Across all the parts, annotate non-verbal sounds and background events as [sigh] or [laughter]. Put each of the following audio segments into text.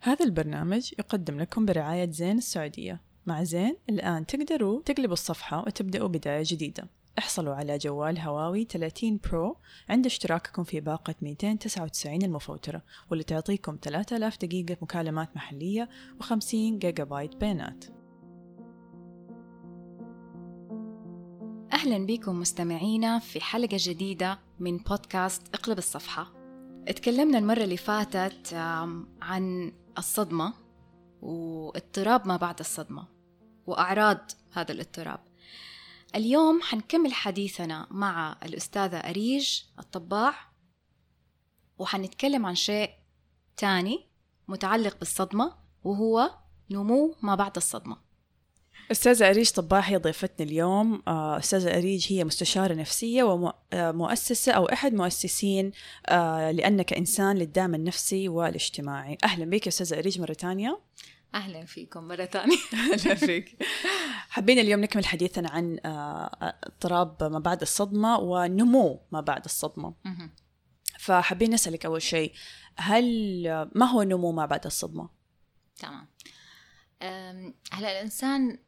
هذا البرنامج يقدم لكم برعاية زين السعودية. مع زين الآن تقدروا تقلبوا الصفحة وتبدأوا بداية جديدة. احصلوا على جوال هواوي 30 Pro عند اشتراككم في باقة 299 المفوترة واللي تعطيكم 3000 دقيقة مكالمات محلية و50 جيجا بايت بيانات. أهلا بكم مستمعينا في حلقة جديدة من بودكاست اقلب الصفحة. اتكلمنا المرة اللي فاتت عن الصدمة واضطراب ما بعد الصدمة وأعراض هذا الاضطراب. اليوم حنكمل حديثنا مع الأستاذة أريج الطباع وحنتكلم عن شيء تاني متعلق بالصدمة وهو نمو ما بعد الصدمة. أستاذة أريج طباح هي ضيفتنا اليوم. آه، أستاذة أريج هي مستشارة نفسية ومؤسسة أو أحد مؤسسين آه، لأنك إنسان للدعم النفسي والاجتماعي. أهلا بك أستاذة أريج مرة ثانية أهلا فيكم مرة ثانية [laughs] أهلا فيك. حابين اليوم نكمل حديثنا عن آه، اضطراب ما بعد الصدمة ونمو ما بعد الصدمة. فحابين نسألك أول شيء هل ما هو نمو ما بعد الصدمة؟ تمام. هلا الإنسان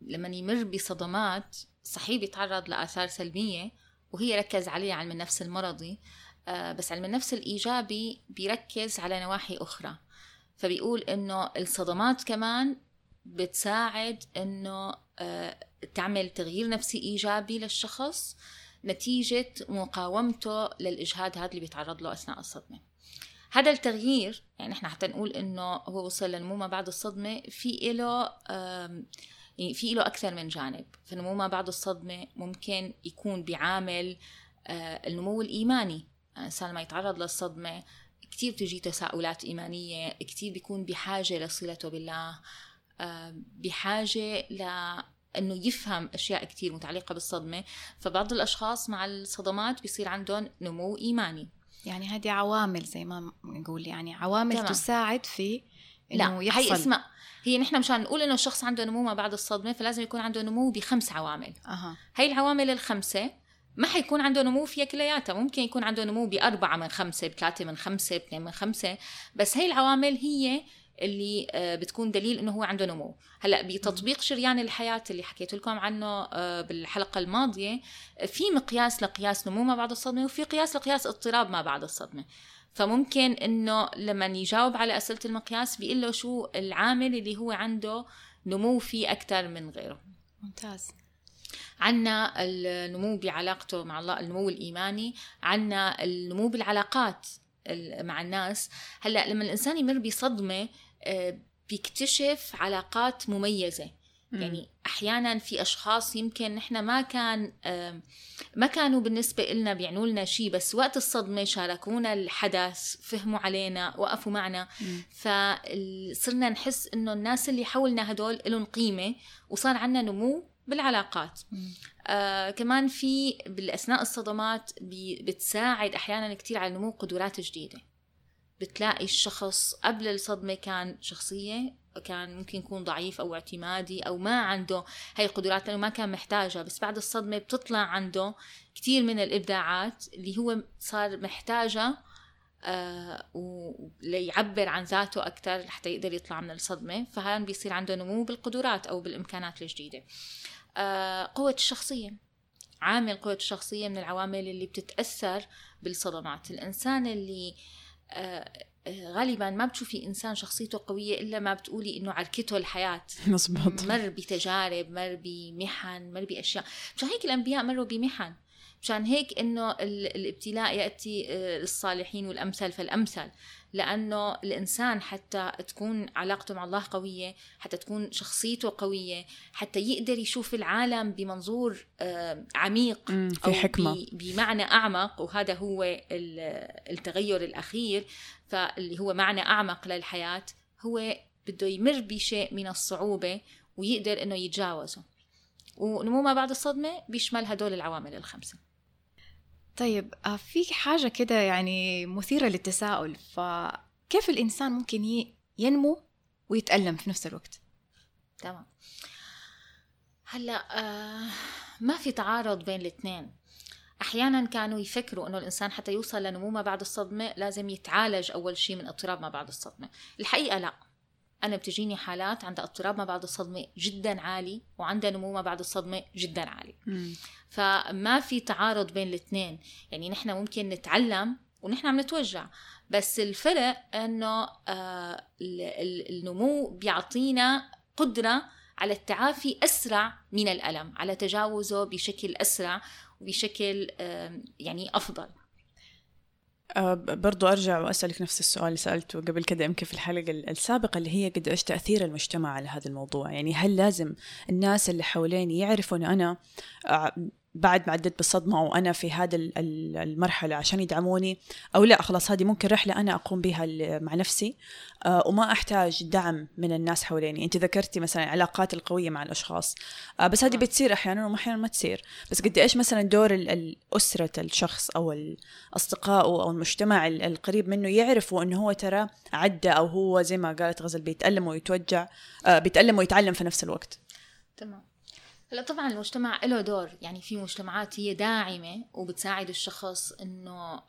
لما يمر بصدمات صحيح بيتعرض لآثار سلبية وهي ركز عليها علم النفس المرضي آه، بس علم النفس الإيجابي بيركز على نواحي أخرى. فبيقول إنه الصدمات كمان بتساعد إنه آه، تعمل تغيير نفسي إيجابي للشخص نتيجة مقاومته للإجهاد هذا اللي بيتعرض له أثناء الصدمة. هذا التغيير يعني إحنا حتى نقول إنه هو وصل للنمو ما بعد الصدمة في له يعني في له أكثر من جانب. فالنمو ما بعد الصدمة ممكن يكون بعامل آه، النمو الإيماني. الانسان لما يتعرض للصدمة كثير بتجي تساؤلات إيمانية كثير بيكون بحاجة لصلته بالله بحاجة ل إنه يفهم أشياء كثير متعلقة بالصدمة. فبعض الأشخاص مع الصدمات بيصير عندهم نمو إيماني. يعني هذه عوامل زي ما نقول يعني عوامل تمام. تساعد في إنه لا يحصل هي اسمع هي نحن مشان نقول إنه الشخص عنده نمو ما بعد الصدمة فلازم يكون عنده نمو بخمس عوامل أه. هي العوامل الخمسة ما حيكون عنده نمو فيها كلياتها ممكن يكون عنده نمو بأربعة من خمسة بثلاثة من خمسة باثنين من خمسة بس هي العوامل هي اللي آه، بتكون دليل إنه هو عنده نمو. هلأ بتطبيق شريان الحياة اللي حكيت لكم عنه آه، بالحلقة الماضية في مقياس لقياس نمو ما بعد الصدمة وفي قياس لقياس اضطراب ما بعد الصدمة. فممكن إنه لما يجاوب على أسئلة المقياس بيقول له شو العامل اللي هو عنده نمو فيه أكثر من غيره. ممتاز. عنا النمو بعلاقته مع الله النمو الإيماني عنا النمو بالعلاقات. مع الناس. هلأ لما الإنسان يمر بصدمة آه، بيكتشف علاقات مميزة. يعني أحيانا في أشخاص يمكن نحن ما كان ما كانوا بالنسبة لنا بيعنوا لنا شيء بس وقت الصدمة شاركونا الحدث فهموا علينا وقفوا معنا. فصرنا نحس إنه الناس اللي حولنا هدول لهم قيمة وصار عندنا نمو بالعلاقات. آه كمان في بالأثناء الصدمات بتساعد أحيانا كثير على نمو قدرات جديدة. بتلاقي الشخص قبل الصدمة كان شخصية كان ممكن يكون ضعيف أو اعتمادي أو ما عنده هاي القدرات لأنه ما كان محتاجها. بس بعد الصدمة بتطلع عنده كثير من الإبداعات اللي هو صار محتاجها آه وليعبر عن ذاته أكثر لحتى يقدر يطلع من الصدمة. فهان بيصير عنده نمو بالقدرات أو بالإمكانات الجديدة. آه قوة الشخصية. عامل قوة الشخصية من العوامل اللي بتتأثر بالصدمات. الإنسان اللي آه غالبا ما بتشوفي إنسان شخصيته قوية إلا ما بتقولي إنه عركته الحياة. [laughs] مزبوط. مر بتجارب مر بمحن مر بأشياء. مشان هيك الأنبياء مروا بمحن. مشان هيك إنه الابتلاء يأتي آه، للصالحين والأمثل. فالأمثل لأنه الإنسان حتى تكون علاقته مع الله قوية حتى تكون شخصيته قوية حتى يقدر يشوف العالم بمنظور آه، عميق في حكمة. بمعنى أعمق وهذا هو التغير الأخير. فاللي هو معنى أعمق للحياة هو بده يمر بشيء من الصعوبة ويقدر إنه يتجاوزه. ونمو ما بعد الصدمة بيشمل هدول العوامل الخمسة. طيب آه، في حاجة كده يعني مثيرة للتساؤل فكيف الإنسان ممكن ينمو ويتألم في نفس الوقت؟ تمام. هلأ آه ما في تعارض بين الاثنين. أحيانا كانوا يفكروا إنه الإنسان حتى يوصل لنمو ما بعد الصدمة لازم يتعالج أول شيء من اضطراب ما بعد الصدمة. الحقيقة لا. أنا بتجيني حالات عندها اضطراب ما بعد الصدمة جدا عالي وعندها نمو ما بعد الصدمة جدا عالي. مم. فما في تعارض بين الاثنين. يعني نحن ممكن نتعلم ونحن عم نتوجع بس الفرق إنه آه ال- ال- النمو بيعطينا قدرة على التعافي أسرع من الألم على تجاوزه بشكل أسرع وبشكل آه يعني أفضل. أه برضو أرجع وأسألك نفس السؤال اللي سألته قبل كده يمكن في الحلقة السابقة اللي هي قد إيش تأثير المجتمع على هذا الموضوع. يعني هل لازم الناس اللي حواليني يعرفوا أنه أنا بعد ما عديت بالصدمة وأنا في هذا ال- ال- المرحلة عشان يدعموني أو لا خلاص هذه ممكن رحلة أنا أقوم بها مع نفسي آه، وما أحتاج دعم من الناس حواليني أنت ذكرتي مثلا العلاقات القوية مع الأشخاص آه، بس هذه آه. بتصير أحيانا وأحيانا ما تصير. بس قد إيش مثلا دور ال- ال- أسرة الشخص أو أصدقائه أو المجتمع ال- القريب منه يعرفوا إنه هو ترى عدى أو هو زي ما قالت غزل بيتألم ويتوجع آه، بيتألم ويتعلم في نفس الوقت؟ تمام. هلا طبعا المجتمع له دور. يعني في مجتمعات هي داعمة وبتساعد الشخص إنه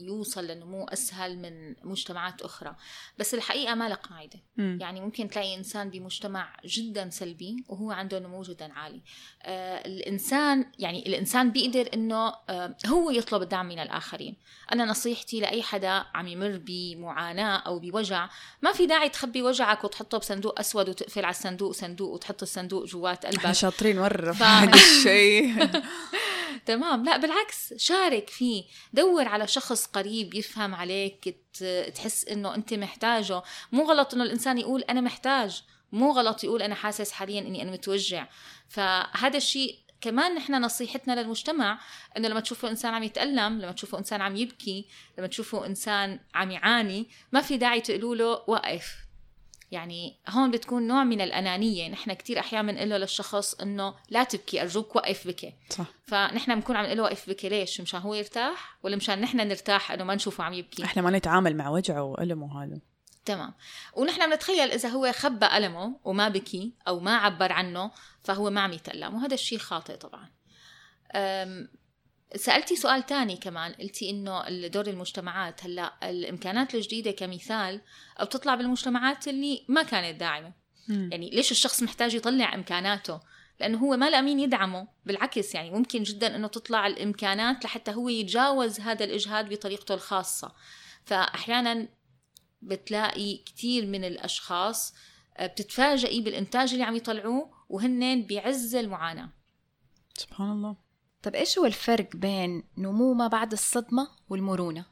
يوصل لنمو أسهل من مجتمعات أخرى. بس الحقيقة ما لها قاعدة. مم. يعني ممكن تلاقي إنسان بمجتمع جدا سلبي وهو عنده نمو جدا عالي. آه الإنسان يعني الإنسان بيقدر إنه آه هو يطلب الدعم من الآخرين. أنا نصيحتي لأي حدا عم يمر بمعاناة أو بوجع ما في داعي تخبي وجعك وتحطه بصندوق أسود وتقفل على الصندوق صندوق وتحط الصندوق جوات قلبك. شاطرين مرة في هذا الشيء. [laughs] تمام. لا بالعكس شارك فيه. دور على شخص قريب يفهم عليك تحس إنه أنت محتاجه. مو غلط إنه الإنسان يقول أنا محتاج. مو غلط يقول أنا حاسس حاليا إني أنا متوجع. فهذا الشيء كمان نحن نصيحتنا للمجتمع إنه لما تشوفوا إنسان عم يتألم لما تشوفوا إنسان عم يبكي لما تشوفوا إنسان عم يعاني ما في داعي تقولوا له وقف. يعني هون بتكون نوع من الأنانية. نحن كتير أحيانا بنقول له للشخص إنه لا تبكي أرجوك وقف بكي. صح. فنحن بنكون عم نقول له وقف بكي. ليش؟ مشان هو يرتاح ولا مشان نحن نرتاح إنه ما نشوفه عم يبكي. إحنا ما نتعامل مع وجعه وألمه هذا. تمام. ونحن بنتخيل إذا هو خبى ألمه وما بكي أو ما عبر عنه فهو ما عم يتألم. وهذا الشيء خاطئ طبعا. سألتي سؤال تاني كمان قلتي إنه دور المجتمعات هلأ الإمكانات الجديدة كمثال بتطلع بالمجتمعات اللي ما كانت داعمة. مم. يعني ليش الشخص محتاج يطلع إمكاناته؟ لأنه هو ما لأ مين يدعمه بالعكس يعني ممكن جدا إنه تطلع الإمكانات لحتى هو يتجاوز هذا الإجهاد بطريقته الخاصة. فاحيانا بتلاقي كثير من الأشخاص آه، بتتفاجئي بالإنتاج اللي عم يطلعوه وهن بعز المعاناة. سبحان الله. طب إيش هو الفرق بين نمو ما بعد الصدمة والمرونة؟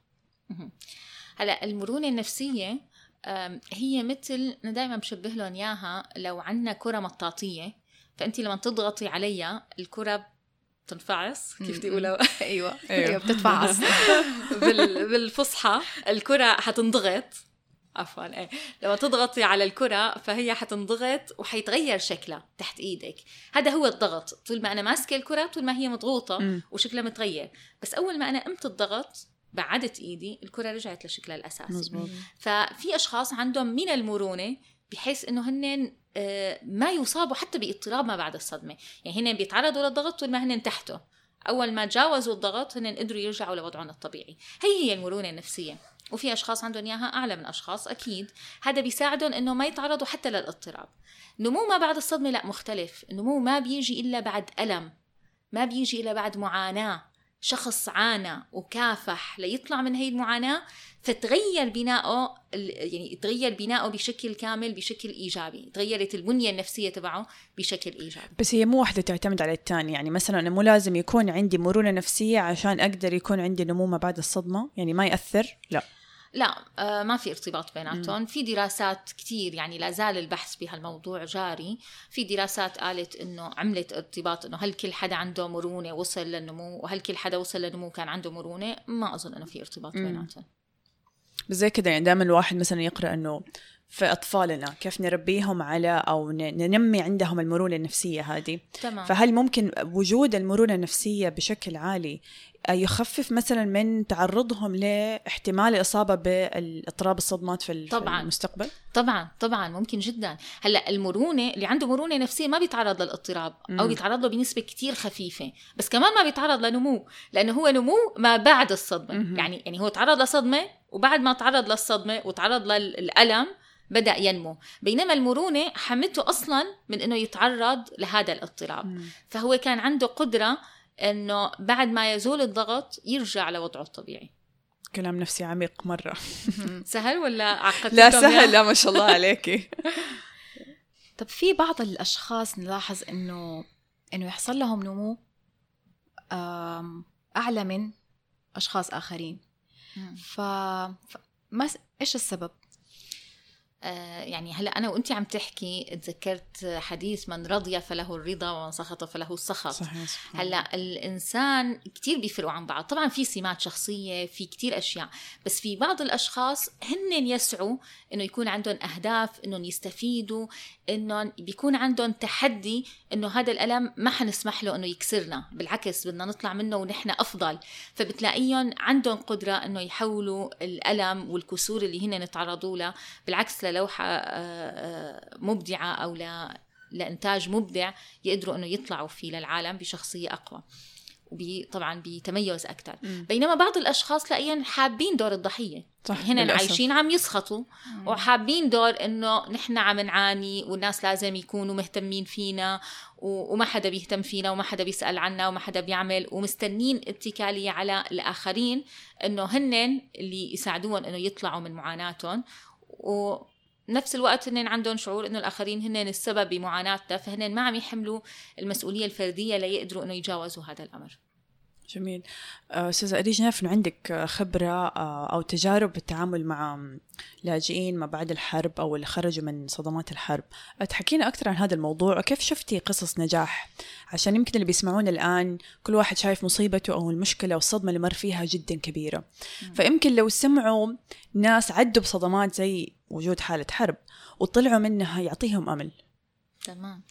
هلا المرونة النفسية آم، هي مثل أنا دائما بشبه لهم إياها لو عندنا كرة مطاطية فأنت لما تضغطي عليها الكرة بتنفعص. كيف بدي أقولها؟ [laughs] أيوه. أيوه بتتفعص. [laughs] بال- بالفصحى الكرة حتنضغط. عفوا إيه. لما تضغطي على الكرة فهي حتنضغط وحيتغير شكلها تحت إيدك. هذا هو الضغط. طول ما أنا ماسكة الكرة طول ما هي مضغوطة مم. وشكلها متغير. بس أول ما أنا قمت الضغط بعدت إيدي الكرة رجعت لشكلها الأساسي. مزبوط. ففي أشخاص عندهم من المرونة بحيث إنه هن آه، ما يصابوا حتى باضطراب ما بعد الصدمة. يعني هن بيتعرضوا للضغط طول ما هن تحته. أول ما تجاوزوا الضغط هن قدروا يرجعوا لوضعهم الطبيعي. هي هي المرونة النفسية. وفي أشخاص عندهم إياها أعلى من أشخاص أكيد. هذا بيساعدهم إنه ما يتعرضوا حتى للاضطراب. نمو ما بعد الصدمة لا مختلف. النمو ما بيجي إلا بعد ألم ما بيجي إلا بعد معاناة. شخص عانى وكافح ليطلع من هي المعاناة فتغير بناؤه ال- يعني تغير بناؤه بشكل كامل بشكل إيجابي. تغيرت البنية النفسية تبعه بشكل إيجابي. بس هي مو واحدة تعتمد على الثاني يعني مثلا أنا مو لازم يكون عندي مرونة نفسية عشان أقدر يكون عندي نمو ما بعد الصدمة؟ يعني ما يأثر؟ لا. لا آه ما في ارتباط بيناتهم. في دراسات كتير يعني لا زال البحث بهالموضوع جاري. في دراسات قالت إنه عملت ارتباط إنه هل كل حدا عنده مرونة وصل للنمو وهل كل حدا وصل للنمو كان عنده مرونة؟ ما أظن إنه في ارتباط. بيناتهم. بس زي كده يعني دائما الواحد مثلا يقرأ إنه في أطفالنا كيف نربيهم على أو ننمي عندهم المرونة النفسية هذه تمام فهل ممكن وجود المرونة النفسية بشكل عالي يخفف مثلا من تعرضهم لاحتمال الإصابة بالاضطراب الصدمات في طبعاً. المستقبل؟ طبعا طبعا ممكن جدا هلأ المرونة اللي عنده مرونة نفسية ما بيتعرض للاضطراب أو مم. بيتعرض له بنسبة كتير خفيفة بس كمان ما بيتعرض لنمو لأنه هو نمو ما بعد الصدمة مهم. يعني يعني هو تعرض لصدمة وبعد ما تعرض للصدمة وتعرض للألم بدأ ينمو. بينما المرونة حمته أصلا من إنه يتعرض لهذا الاضطراب. فهو كان عنده قدرة إنه بعد ما يزول الضغط يرجع لوضعه الطبيعي. كلام نفسي عميق مرة. سهل ولا عقدت لا سهل. لا ما شاء الله عليكي [laughs] طب في بعض الأشخاص نلاحظ إنه إنه يحصل لهم نمو أعلى من أشخاص آخرين. ف... إيش السبب؟ آه، يعني هلا أنا وانت عم تحكي تذكرت حديث من رضي فله الرضا ومن سخط فله السخط. صحيح هلا الإنسان كتير بيفرقوا عن بعض. طبعا في سمات شخصية في كتير أشياء بس في بعض الأشخاص هن يسعوا إنه يكون عندهم أهداف إنهم يستفيدوا إنهم بيكون عندهم تحدي إنه هذا الألم ما حنسمح له إنه يكسرنا. بالعكس بدنا نطلع منه ونحن أفضل. فبتلاقيهم عندهم قدرة إنه يحولوا الألم والكسور اللي هن تعرضوا لها. بالعكس للوحه آه، آه، مبدعة أو ل لإنتاج مبدع يقدروا إنه يطلعوا فيه للعالم بشخصية أقوى. وبي طبعا بتميز أكثر. بينما بعض الأشخاص تلاقيهم حابين دور الضحية. صح هن للأسف. عايشين عم يسخطوا. وحابين دور إنه نحن عم نعاني والناس لازم يكونوا مهتمين فينا. و- وما حدا بيهتم فينا وما حدا بيسأل عنا وما حدا بيعمل. ومستنين اتكالية على الآخرين إنه هن اللي يساعدوهم إنه يطلعوا من معاناتهم. ونفس الوقت هن عندهم شعور إنه الآخرين هن السبب بمعاناتنا فهن ما عم يحملوا المسؤولية الفردية ليقدروا إنه يتجاوزوا هذا الأمر. جميل. آه، أستاذة أريج نعرف إنه عندك خبرة آه، أو تجارب بالتعامل مع لاجئين ما بعد الحرب أو اللي خرجوا من صدمات الحرب. تحكينا أكثر عن هذا الموضوع وكيف شفتي قصص نجاح؟ عشان يمكن اللي بيسمعونا الآن كل واحد شايف مصيبته أو المشكلة أو الصدمة اللي مر فيها جدا كبيرة. فيمكن لو سمعوا ناس عدوا بصدمات زي وجود حالة حرب وطلعوا منها يعطيهم أمل. تمام.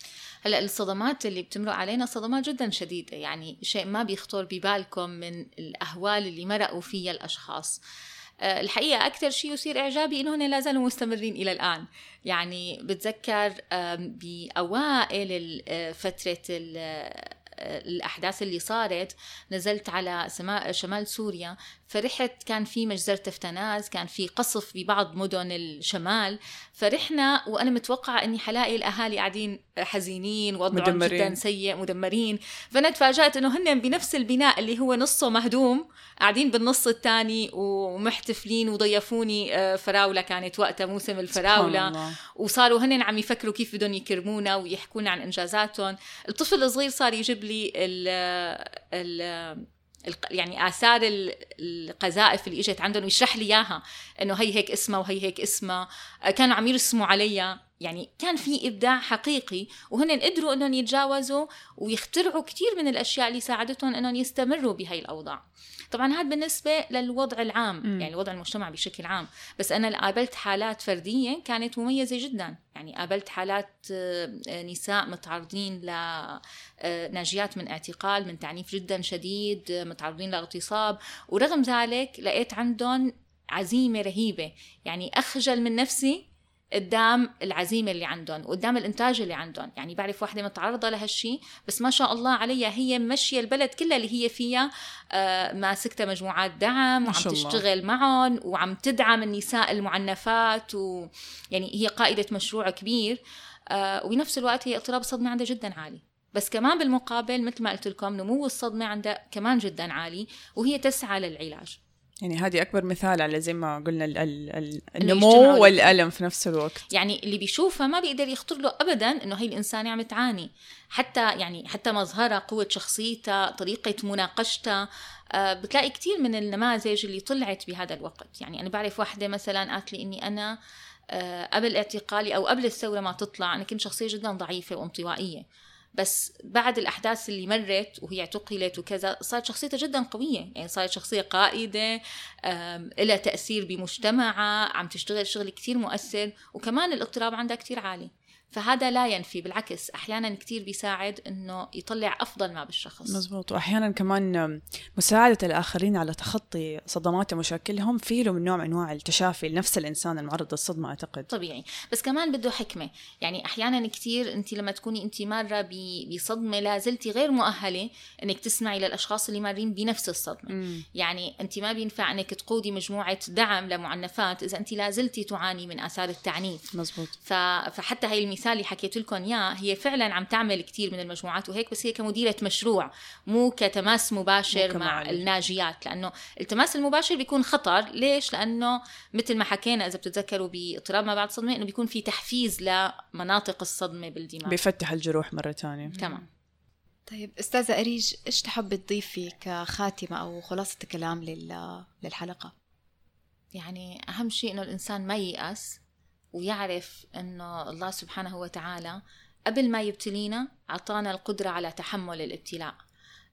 هلأ الصدمات اللي بتمرق علينا صدمات جدا شديدة يعني شيء ما بيخطر ببالكم من الأهوال اللي مرقوا فيها الأشخاص. آه، الحقيقة أكثر شيء يثير إعجابي إنه هن لا زالوا مستمرين إلى الآن. يعني بتذكر بأوائل آه، فترة ال- الأحداث اللي صارت نزلت على شمال سوريا فرحت كان في مجزرة تفتناز كان في قصف ببعض مدن الشمال فرحنا وأنا متوقعة أني حلاقي الأهالي قاعدين حزينين وضعهم مدمرين. جدا سيء مدمرين فأنا تفاجأت أنه هن بنفس البناء اللي هو نصه مهدوم قاعدين بالنص الثاني ومحتفلين وضيفوني آه، فراولة كانت وقتها موسم الله. وصاروا هن عم يفكروا كيف بدهم يكرمونا ويحكونا عن إنجازاتهم الطفل الصغير صار يجيب لي ال ال يعني آثار ال- القذائف اللي إجت عندهم ويشرح لي إياها. إنه هي هيك اسمها وهي هيك اسمها. كانوا عم يرسموا عليها. يعني كان في إبداع حقيقي وهن قدروا إنهم يتجاوزوا ويخترعوا كثير من الأشياء اللي ساعدتهم إنهم يستمروا بهي الأوضاع. طبعا هذا بالنسبة للوضع العام مم. يعني وضع المجتمع بشكل عام. بس أنا قابلت حالات فردية كانت مميزة جدا. يعني قابلت حالات آه، نساء متعرضين ل آه، ناجيات من اعتقال من تعنيف جدا شديد آه، متعرضين لاغتصاب. ورغم ذلك لقيت عندهم عزيمة رهيبة. يعني أخجل من نفسي قدام العزيمة اللي عندهم وقدام الإنتاج اللي عندهم. يعني بعرف واحدة متعرضة لهالشي بس ما شاء الله عليها هي ماشية البلد كلها اللي هي فيها آه، ماسكتها مجموعات دعم ما وعم. تشتغل معهم وعم تدعم النساء المعنفات و يعني هي قائدة مشروع كبير آه، وبنفس الوقت هي اضطراب الصدمه عندها جدا عالي. بس كمان بالمقابل مثل ما قلت لكم نمو الصدمة عندها كمان جدا عالي وهي تسعى للعلاج. يعني هذه أكبر مثال على زي ما قلنا ال- ال- ال- إنه النمو والألم في نفس الوقت. يعني اللي بيشوفها ما بيقدر يخطر له ابدا إنه هي الانسانه عم تعاني. حتى يعني حتى مظهرها قوة شخصيتها طريقة مناقشتها آه، بتلاقي كثير من النماذج اللي طلعت بهذا الوقت. يعني أنا بعرف واحدة مثلا قالت لي إني أنا آه، قبل اعتقالي أو قبل الثورة ما تطلع أنا كنت شخصية جدا ضعيفة وانطوائية. بس بعد الأحداث اللي مرت وهي اعتقلت وكذا صارت شخصيتها جدا قوية. يعني صارت شخصية قائدة لها تأثير بمجتمعها عم تشتغل شغل كتير مؤثر وكمان الاضطراب عندها كتير عالي. فهذا لا ينفي بالعكس أحيانا كثير بيساعد إنه يطلع أفضل ما بالشخص. مزبوط. واحيانا كمان مساعدة الآخرين على تخطي صدمات ومشاكلهم في له من نوع من أنواع التشافي لنفس الإنسان المعرض للصدمة أعتقد. طبيعي. بس كمان بده حكمة. يعني أحيانا كثير انت لما تكوني انت ماره بصدمة لا زلتي غير مؤهلة إنك تسمعي للأشخاص اللي مارين بنفس الصدمة. مم. يعني انت ما بينفع إنك تقودي مجموعة دعم لمعنفات إذا انت لا زلتي تعاني من آثار التعنيف. مزبوط. فحتى هي المثال اللي حكيت لكم اياه هي فعلا عم تعمل كثير من المجموعات وهيك بس هي كمديرة مشروع مو كتماس مباشر مع الناجيات لأنه التماس المباشر بيكون خطر. ليش؟ لأنه مثل ما حكينا إذا بتتذكروا باضطراب ما بعد صدمة إنه بيكون في تحفيز لمناطق الصدمة بالدماغ. بيفتح الجروح مرة ثانية. تمام. طيب أستاذة أريج إيش تحب تضيفي كخاتمة أو خلاصة كلام للحلقة؟ يعني أهم شيء إنه الإنسان ما ييأس. ويعرف إنه الله سبحانه وتعالى قبل ما يبتلينا أعطانا القدرة على تحمل الابتلاء.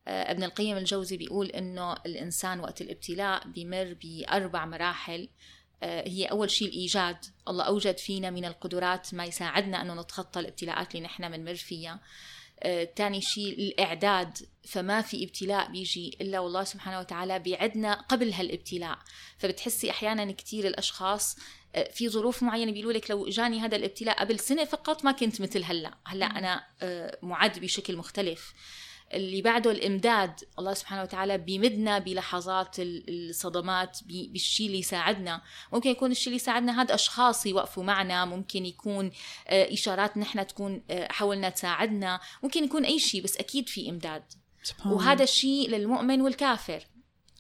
آه، ابن القيم الجوزي بيقول إنه الإنسان وقت الابتلاء بمر بأربع مراحل. آه، هي أول شيء الإيجاد. الله أوجد فينا من القدرات ما يساعدنا أنه نتخطى الابتلاءات اللي نحن بنمر فيها. ثاني آه، شيء الإعداد. فما في ابتلاء بيجي إلا والله سبحانه وتعالى بيعدنا قبل هالابتلاء. فبتحسي أحيانا كثير الأشخاص في ظروف معينة بيقولوا لك لو اجاني هذا الابتلاء قبل سنة فقط ما كنت مثل هلأ. هلأ أنا آه، معد بشكل مختلف. اللي بعده الإمداد. الله سبحانه وتعالى بيمدنا بلحظات الصدمات بالشيء اللي يساعدنا. ممكن يكون الشيء اللي يساعدنا هذا أشخاص يوقفوا معنا. ممكن يكون آه، إشارات نحن تكون حاولنا تساعدنا. ممكن يكون أي شيء بس أكيد في إمداد. سبحان وهذا الشيء للمؤمن والكافر. آه،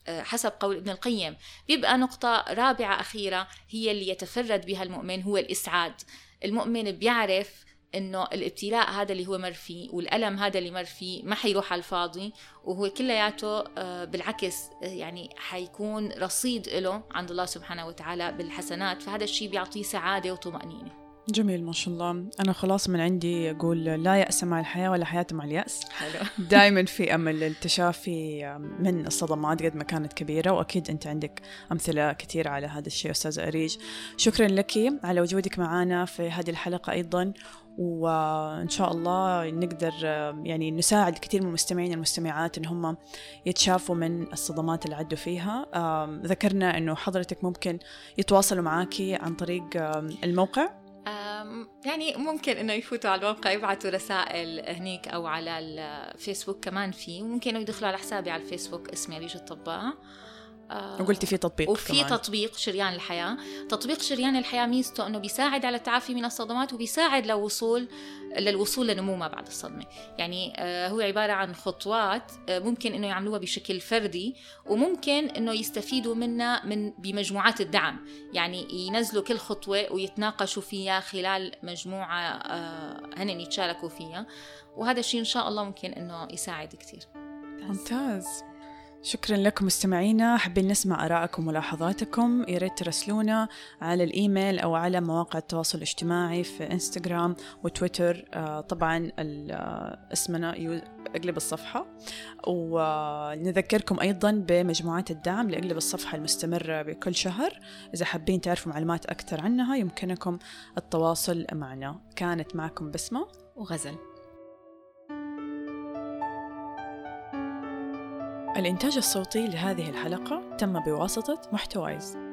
حسب قول ابن القيم. بيبقى نقطة رابعة أخيرة هي اللي يتفرد بها المؤمن هو الإسعاد. المؤمن بيعرف إنه الابتلاء هذا اللي هو مر فيه والألم هذا اللي مر فيه ما حيروح على الفاضي وهو كلياته آه، بالعكس آه، يعني حيكون رصيد له عند الله سبحانه وتعالى بالحسنات. فهذا الشيء بيعطيه سعادة وطمأنينة. جميل ما شاء الله. أنا خلاص من عندي أقول لا يأس مع الحياة ولا حياة مع اليأس. حلو. [laughs] دائما في أمل للتشافي من الصدمات قد ما كانت كبيرة وأكيد أنت عندك أمثلة كثير على هذا الشيء أستاذة أريج. شكرا لك على وجودك معنا في هذه الحلقة أيضا وإن شاء الله نقدر يعني نساعد كثير من المستمعين والمستمعات إن هم يتشافوا من الصدمات اللي عدوا فيها. ذكرنا إنه حضرتك ممكن يتواصلوا معاكي عن طريق الموقع يعني ممكن إنه يفوتوا على الموقع يبعثوا رسائل هنيك أو على الفيسبوك كمان في ممكن يدخلوا على حسابي على الفيسبوك اسمي ريج الطباعة آه، وقلتي في تطبيق وفي كمان. تطبيق شريان الحياة. تطبيق شريان الحياة ميزته أنه بيساعد على التعافي من الصدمات وبيساعد لوصول للوصول لنمو ما بعد الصدمة. يعني آه، هو عبارة عن خطوات آه، ممكن أنه يعملوها بشكل فردي وممكن أنه يستفيدوا منها من بمجموعات الدعم. يعني ينزلوا كل خطوة ويتناقشوا فيها خلال مجموعة هن يتشاركوا فيها. وهذا الشيء إن شاء الله ممكن أنه يساعد كثير ممتاز. شكرا لكم مستمعينا. حابين نسمع آرائكم وملاحظاتكم يا ريت ترسلونا على الإيميل أو على مواقع التواصل الاجتماعي في إنستغرام وتويتر. آه طبعا آه، اسمنا أقلب الصفحة. ونذكركم أيضا بمجموعات الدعم لأقلب الصفحة المستمرة بكل شهر. إذا حابين تعرفوا معلومات أكثر عنها يمكنكم التواصل معنا. كانت معكم بسمة وغزل. الإنتاج الصوتي لهذه الحلقة تم بواسطة محتوايز.